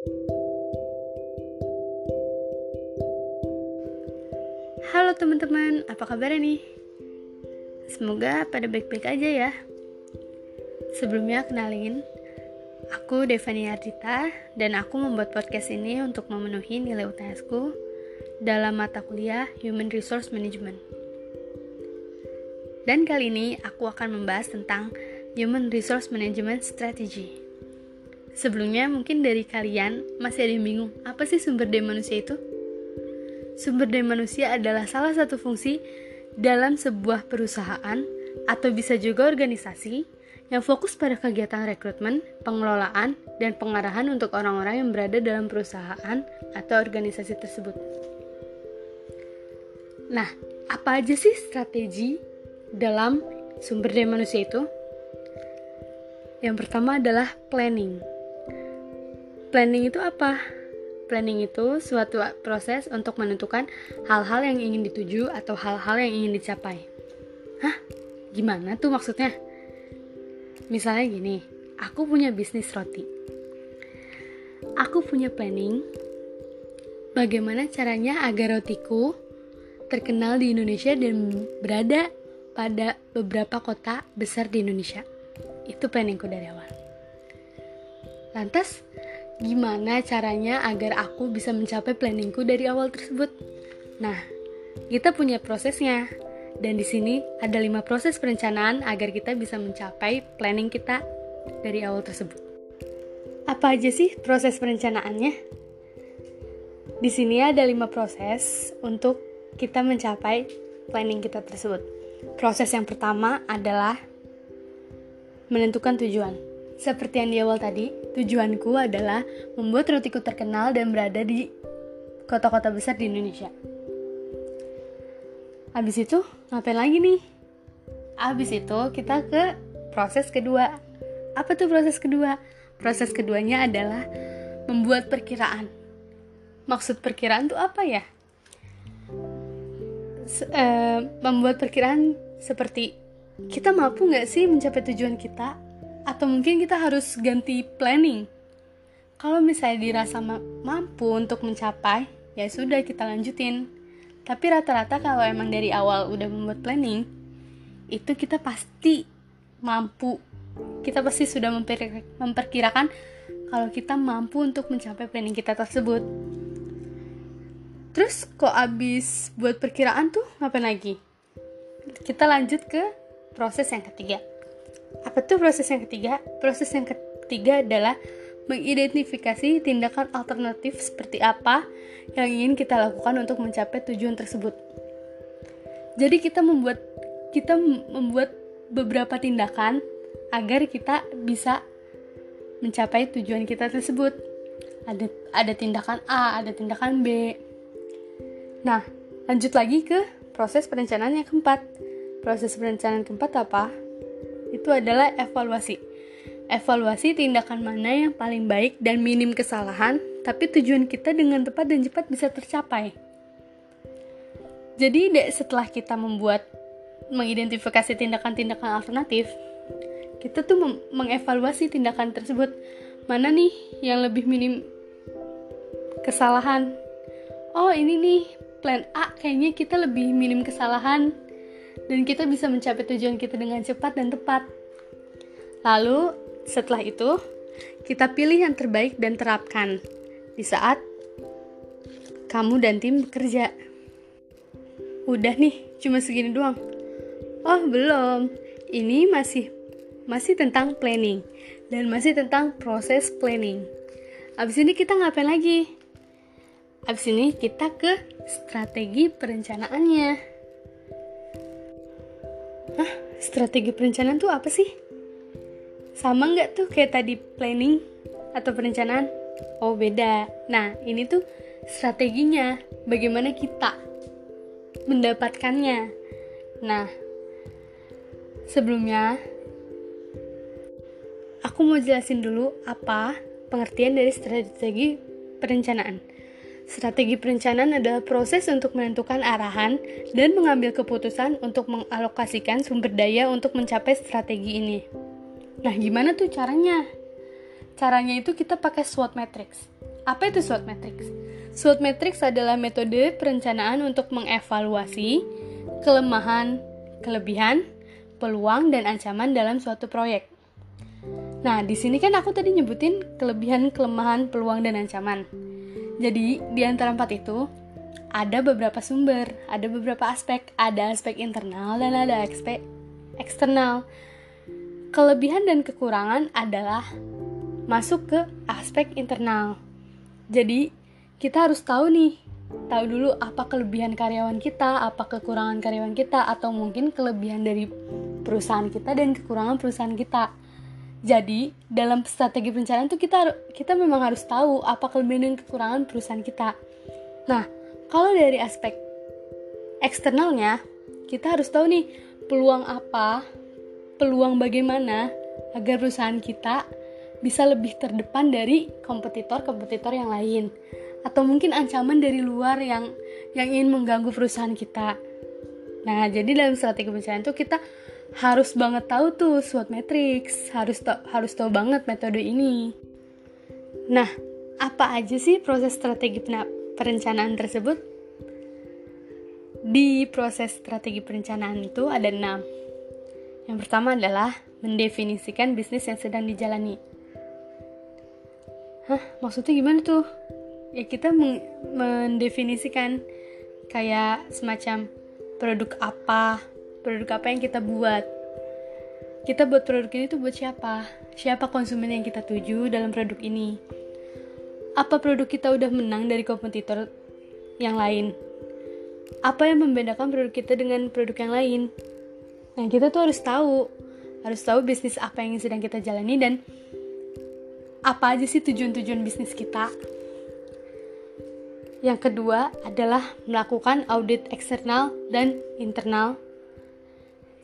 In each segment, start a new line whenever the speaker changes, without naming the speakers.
Halo teman-teman, apa kabar nih? Semoga pada baik-baik aja ya. Sebelumnya kenalin, aku Devani Ardita dan aku membuat podcast ini untuk memenuhi nilai UTS-ku dalam mata kuliah Human Resource Management. Dan kali ini aku akan membahas tentang Human Resource Management Strategy. Sebelumnya mungkin dari kalian masih ada yang bingung, apa sih sumber daya manusia itu? Sumber daya manusia adalah salah satu fungsi dalam sebuah perusahaan atau bisa juga organisasi yang fokus pada kegiatan rekrutmen, pengelolaan, dan pengarahan untuk orang-orang yang berada dalam perusahaan atau organisasi tersebut. Nah, apa aja sih strategi dalam sumber daya manusia itu? Yang pertama adalah planning. Planning itu apa? Planning itu suatu proses untuk menentukan hal-hal yang ingin dituju atau hal-hal yang ingin dicapai. Hah? Gimana tuh maksudnya? Misalnya gini, aku punya bisnis roti. Aku punya planning bagaimana caranya agar rotiku terkenal di Indonesia dan berada pada beberapa kota besar di Indonesia. Itu planningku dari awal. Lantas, gimana caranya agar aku bisa mencapai planningku dari awal tersebut. Nah, kita punya prosesnya. Dan di sini ada lima proses perencanaan agar kita bisa mencapai planning kita dari awal tersebut. Apa aja sih proses perencanaannya? Di sini ada lima proses untuk kita mencapai planning kita tersebut. Proses yang pertama adalah menentukan tujuan. Seperti yang di awal tadi, Tujuanku adalah membuat rotiku terkenal dan berada di kota-kota besar di Indonesia. Habis itu, ngapain lagi nih? Habis itu, kita ke proses kedua. Apa tuh proses kedua? Proses keduanya adalah membuat perkiraan. Maksud perkiraan tuh apa ya? Se uh, membuat perkiraan seperti kita mampu nggak sih mencapai tujuan kita atau mungkin kita harus ganti planning. Kalau misalnya dirasa ma mampu untuk mencapai, ya sudah kita lanjutin. Tapi rata-rata kalau emang dari awal udah membuat planning, itu kita pasti mampu. Kita pasti sudah memper memperkirakan kalau kita mampu untuk mencapai planning kita tersebut. Terus kok abis buat perkiraan tuh ngapain lagi? Kita lanjut ke proses yang ketiga apa tuh proses yang ketiga? Proses yang ketiga adalah mengidentifikasi tindakan alternatif seperti apa yang ingin kita lakukan untuk mencapai tujuan tersebut. Jadi kita membuat kita membuat beberapa tindakan agar kita bisa mencapai tujuan kita tersebut. Ada ada tindakan A, ada tindakan B. Nah, lanjut lagi ke proses perencanaan yang keempat. Proses perencanaan keempat apa? Itu adalah evaluasi. Evaluasi tindakan mana yang paling baik dan minim kesalahan, tapi tujuan kita dengan tepat dan cepat bisa tercapai. Jadi, setelah kita membuat mengidentifikasi tindakan-tindakan alternatif, kita tuh mengevaluasi tindakan tersebut. Mana nih yang lebih minim kesalahan? Oh, ini nih plan A kayaknya kita lebih minim kesalahan dan kita bisa mencapai tujuan kita dengan cepat dan tepat. Lalu, setelah itu, kita pilih yang terbaik dan terapkan di saat kamu dan tim bekerja. Udah nih, cuma segini doang. Oh, belum. Ini masih masih tentang planning dan masih tentang proses planning. Abis ini kita ngapain lagi? Abis ini kita ke strategi perencanaannya. Strategi perencanaan tuh apa sih? Sama nggak tuh kayak tadi planning atau perencanaan? Oh beda. Nah ini tuh strateginya, bagaimana kita mendapatkannya. Nah, sebelumnya aku mau jelasin dulu apa pengertian dari strategi perencanaan. Strategi perencanaan adalah proses untuk menentukan arahan dan mengambil keputusan untuk mengalokasikan sumber daya untuk mencapai strategi ini. Nah, gimana tuh caranya? Caranya itu kita pakai SWOT matrix. Apa itu SWOT matrix? SWOT matrix adalah metode perencanaan untuk mengevaluasi kelemahan, kelebihan, peluang dan ancaman dalam suatu proyek. Nah, di sini kan aku tadi nyebutin kelebihan, kelemahan, peluang dan ancaman. Jadi, di antara empat itu ada beberapa sumber, ada beberapa aspek, ada aspek internal dan ada aspek eksternal. Kelebihan dan kekurangan adalah masuk ke aspek internal. Jadi, kita harus tahu nih, tahu dulu apa kelebihan karyawan kita, apa kekurangan karyawan kita, atau mungkin kelebihan dari perusahaan kita dan kekurangan perusahaan kita. Jadi, dalam strategi perencanaan itu kita kita memang harus tahu apa kelebihan dan kekurangan perusahaan kita. Nah, kalau dari aspek eksternalnya, kita harus tahu nih peluang apa, peluang bagaimana agar perusahaan kita bisa lebih terdepan dari kompetitor-kompetitor yang lain atau mungkin ancaman dari luar yang yang ingin mengganggu perusahaan kita. Nah, jadi dalam strategi perencanaan itu kita harus banget tahu tuh SWOT matrix, harus tahu, harus tahu banget metode ini. Nah, apa aja sih proses strategi perencanaan tersebut? Di proses strategi perencanaan itu ada enam. Yang pertama adalah mendefinisikan bisnis yang sedang dijalani. Hah, maksudnya gimana tuh? Ya kita mendefinisikan kayak semacam produk apa, produk apa yang kita buat. Kita buat produk ini tuh buat siapa? Siapa konsumen yang kita tuju dalam produk ini? Apa produk kita udah menang dari kompetitor yang lain? Apa yang membedakan produk kita dengan produk yang lain? Nah, kita tuh harus tahu, harus tahu bisnis apa yang sedang kita jalani dan apa aja sih tujuan-tujuan bisnis kita. Yang kedua adalah melakukan audit eksternal dan internal.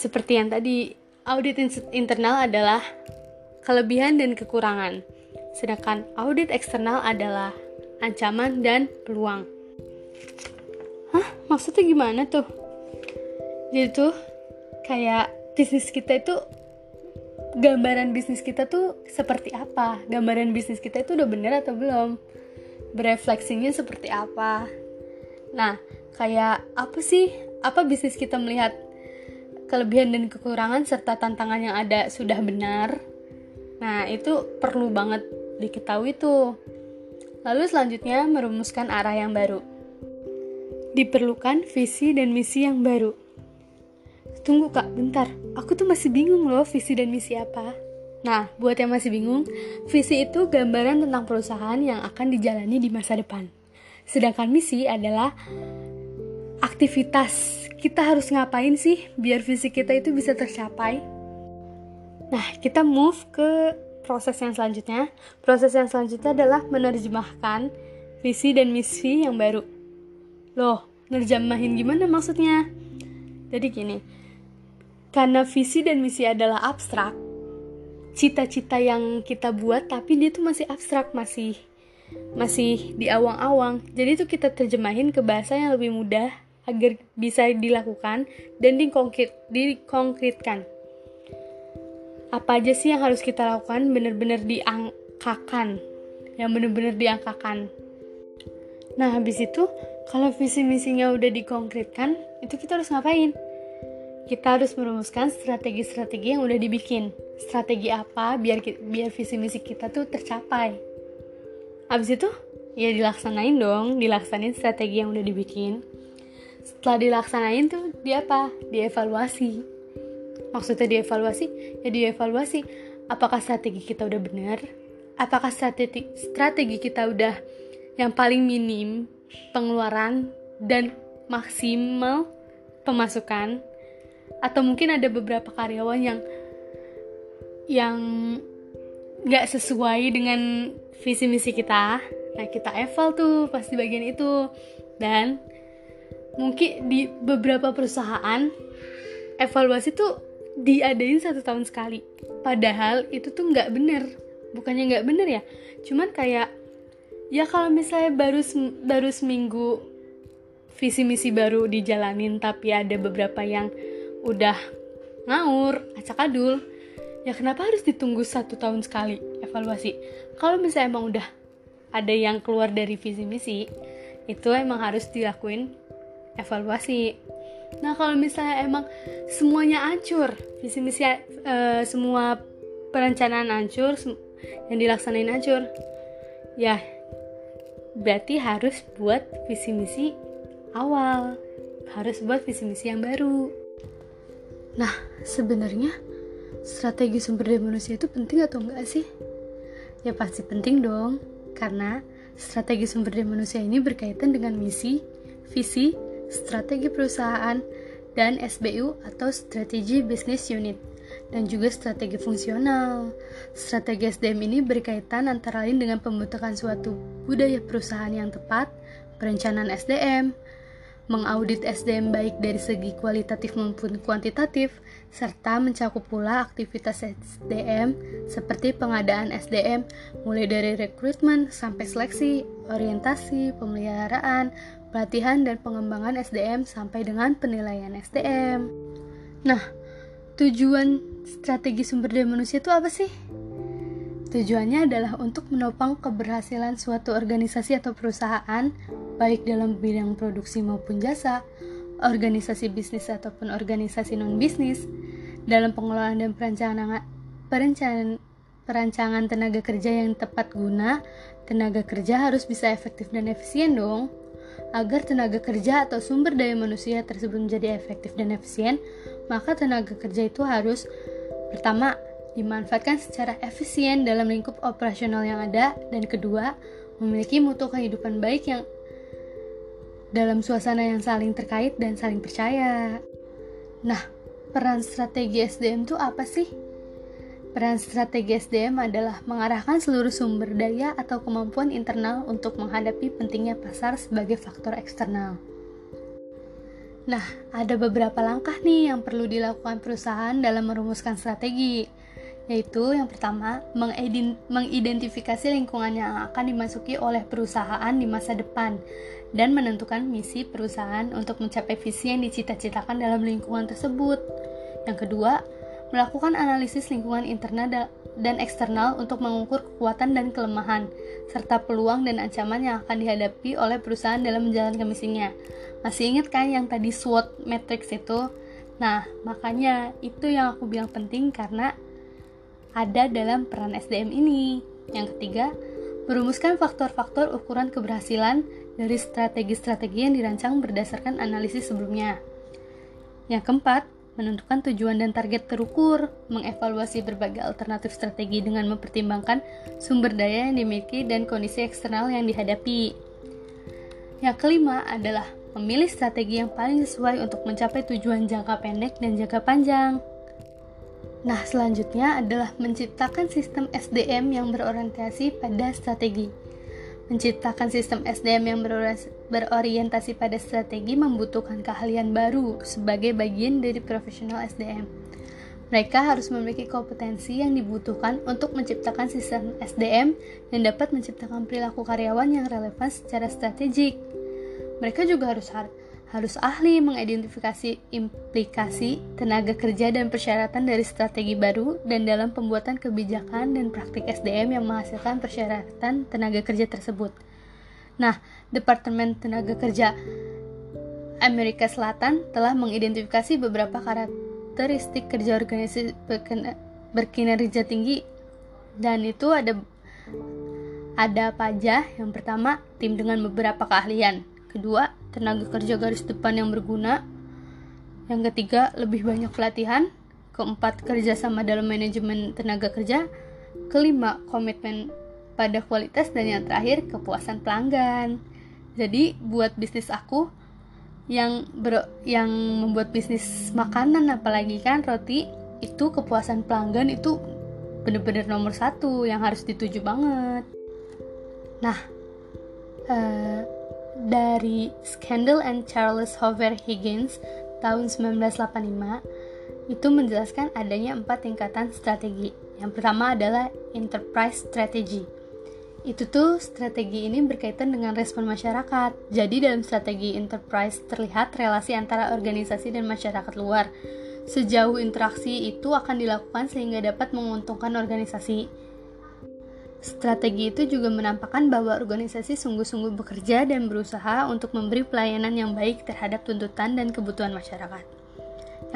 Seperti yang tadi, audit internal adalah kelebihan dan kekurangan, sedangkan audit eksternal adalah ancaman dan peluang. Hah, maksudnya gimana tuh? Jadi tuh kayak bisnis kita itu gambaran bisnis kita tuh seperti apa? Gambaran bisnis kita itu udah bener atau belum? Berefleksinya seperti apa? Nah kayak apa sih? Apa bisnis kita melihat kelebihan dan kekurangan serta tantangan yang ada sudah benar nah itu perlu banget diketahui tuh lalu selanjutnya merumuskan arah yang baru diperlukan visi dan misi yang baru Tunggu kak, bentar. Aku tuh masih bingung loh visi dan misi apa. Nah, buat yang masih bingung, visi itu gambaran tentang perusahaan yang akan dijalani di masa depan. Sedangkan misi adalah aktivitas. Kita harus ngapain sih biar visi kita itu bisa tercapai? Nah, kita move ke proses yang selanjutnya. Proses yang selanjutnya adalah menerjemahkan visi dan misi yang baru. Loh, nerjemahin gimana maksudnya? Jadi gini, karena visi dan misi adalah abstrak, cita-cita yang kita buat tapi dia tuh masih abstrak, masih masih di awang-awang. Jadi itu kita terjemahin ke bahasa yang lebih mudah agar bisa dilakukan dan dikonkret, dikonkretkan. Apa aja sih yang harus kita lakukan benar-benar diangkakan, yang benar-benar diangkakan. Nah, habis itu kalau visi misinya udah dikonkretkan, itu kita harus ngapain? kita harus merumuskan strategi-strategi yang udah dibikin. Strategi apa biar biar visi misi kita tuh tercapai. Abis itu, ya dilaksanain dong, dilaksanain strategi yang udah dibikin. Setelah dilaksanain tuh, dia apa? Dievaluasi. Maksudnya dievaluasi? Ya dievaluasi. Apakah strategi kita udah benar? Apakah strategi, strategi kita udah yang paling minim pengeluaran dan maksimal pemasukan atau mungkin ada beberapa karyawan yang yang nggak sesuai dengan visi misi kita nah kita eval tuh pasti bagian itu dan mungkin di beberapa perusahaan evaluasi tuh diadain satu tahun sekali. Padahal itu tuh nggak bener. Bukannya nggak bener ya? Cuman kayak ya kalau misalnya baru baru seminggu visi misi baru dijalanin tapi ada beberapa yang udah ngawur, acak adul, ya kenapa harus ditunggu satu tahun sekali evaluasi? Kalau misalnya emang udah ada yang keluar dari visi misi itu emang harus dilakuin evaluasi. Nah kalau misalnya emang semuanya hancur visi misi uh, semua perencanaan hancur yang dilaksanain hancur ya berarti harus buat visi misi awal harus buat visi misi yang baru. Nah sebenarnya strategi sumber daya manusia itu penting atau enggak sih? Ya pasti penting dong karena strategi sumber daya manusia ini berkaitan dengan misi visi strategi perusahaan dan SBU atau strategi business unit dan juga strategi fungsional. Strategi SDM ini berkaitan antara lain dengan pembentukan suatu budaya perusahaan yang tepat, perencanaan SDM, mengaudit SDM baik dari segi kualitatif maupun kuantitatif, serta mencakup pula aktivitas SDM seperti pengadaan SDM mulai dari rekrutmen sampai seleksi, orientasi, pemeliharaan, pelatihan dan pengembangan SDM sampai dengan penilaian SDM. Nah, tujuan strategi sumber daya manusia itu apa sih? Tujuannya adalah untuk menopang keberhasilan suatu organisasi atau perusahaan, baik dalam bidang produksi maupun jasa, organisasi bisnis ataupun organisasi non-bisnis, dalam pengelolaan dan perencanaan, perencanaan, perancangan tenaga kerja yang tepat guna, tenaga kerja harus bisa efektif dan efisien dong. Agar tenaga kerja atau sumber daya manusia tersebut menjadi efektif dan efisien, maka tenaga kerja itu harus pertama dimanfaatkan secara efisien dalam lingkup operasional yang ada, dan kedua, memiliki mutu kehidupan baik yang dalam suasana yang saling terkait dan saling percaya. Nah, peran strategi SDM itu apa sih? Peran strategi SDM adalah mengarahkan seluruh sumber daya atau kemampuan internal untuk menghadapi pentingnya pasar sebagai faktor eksternal. Nah, ada beberapa langkah nih yang perlu dilakukan perusahaan dalam merumuskan strategi yaitu yang pertama mengidentifikasi lingkungan yang akan dimasuki oleh perusahaan di masa depan dan menentukan misi perusahaan untuk mencapai visi yang dicita-citakan dalam lingkungan tersebut. Yang kedua, melakukan analisis lingkungan internal dan eksternal untuk mengukur kekuatan dan kelemahan, serta peluang dan ancaman yang akan dihadapi oleh perusahaan dalam menjalankan misinya. Masih ingat kan yang tadi SWOT matrix itu? Nah, makanya itu yang aku bilang penting karena ada dalam peran SDM ini. Yang ketiga, merumuskan faktor-faktor ukuran keberhasilan dari strategi-strategi yang dirancang berdasarkan analisis sebelumnya. Yang keempat, menentukan tujuan dan target terukur, mengevaluasi berbagai alternatif strategi dengan mempertimbangkan sumber daya yang dimiliki dan kondisi eksternal yang dihadapi. Yang kelima adalah memilih strategi yang paling sesuai untuk mencapai tujuan jangka pendek dan jangka panjang. Nah, selanjutnya adalah menciptakan sistem SDM yang berorientasi pada strategi. Menciptakan sistem SDM yang berorientasi pada strategi membutuhkan keahlian baru sebagai bagian dari profesional SDM. Mereka harus memiliki kompetensi yang dibutuhkan untuk menciptakan sistem SDM yang dapat menciptakan perilaku karyawan yang relevan secara strategik. Mereka juga harus harus ahli mengidentifikasi implikasi tenaga kerja dan persyaratan dari strategi baru dan dalam pembuatan kebijakan dan praktik SDM yang menghasilkan persyaratan tenaga kerja tersebut. Nah, Departemen Tenaga Kerja Amerika Selatan telah mengidentifikasi beberapa karakteristik kerja organisasi berkinerja tinggi dan itu ada ada apa aja? Yang pertama, tim dengan beberapa keahlian. Kedua, tenaga kerja garis depan yang berguna. Yang ketiga, lebih banyak pelatihan. Keempat, kerjasama dalam manajemen tenaga kerja. Kelima, komitmen pada kualitas. Dan yang terakhir, kepuasan pelanggan. Jadi, buat bisnis aku, yang ber, yang membuat bisnis makanan apalagi kan roti itu kepuasan pelanggan itu bener-bener nomor satu yang harus dituju banget nah uh, dari Scandal and Charles Hoover Higgins tahun 1985 itu menjelaskan adanya empat tingkatan strategi. Yang pertama adalah enterprise strategy. Itu tuh strategi ini berkaitan dengan respon masyarakat. Jadi dalam strategi enterprise terlihat relasi antara organisasi dan masyarakat luar. Sejauh interaksi itu akan dilakukan sehingga dapat menguntungkan organisasi. Strategi itu juga menampakkan bahwa organisasi sungguh-sungguh bekerja dan berusaha untuk memberi pelayanan yang baik terhadap tuntutan dan kebutuhan masyarakat.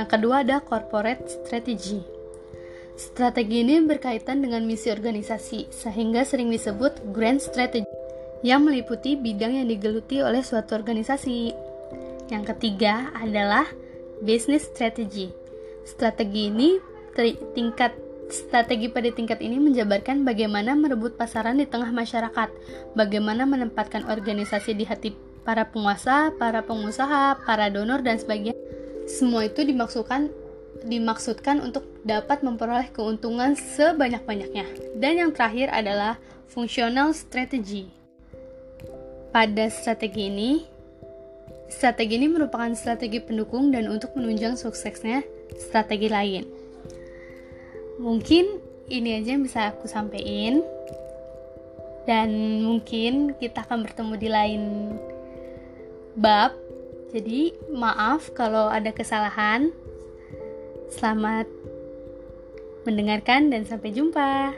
Yang kedua ada corporate strategy. Strategi ini berkaitan dengan misi organisasi, sehingga sering disebut grand strategy, yang meliputi bidang yang digeluti oleh suatu organisasi. Yang ketiga adalah business strategy. Strategi ini tingkat Strategi pada tingkat ini menjabarkan bagaimana merebut pasaran di tengah masyarakat, bagaimana menempatkan organisasi di hati para penguasa, para pengusaha, para donor dan sebagainya. Semua itu dimaksudkan dimaksudkan untuk dapat memperoleh keuntungan sebanyak-banyaknya. Dan yang terakhir adalah functional strategy. Pada strategi ini, strategi ini merupakan strategi pendukung dan untuk menunjang suksesnya strategi lain mungkin ini aja yang bisa aku sampaikan dan mungkin kita akan bertemu di lain bab. Jadi maaf kalau ada kesalahan. Selamat mendengarkan dan sampai jumpa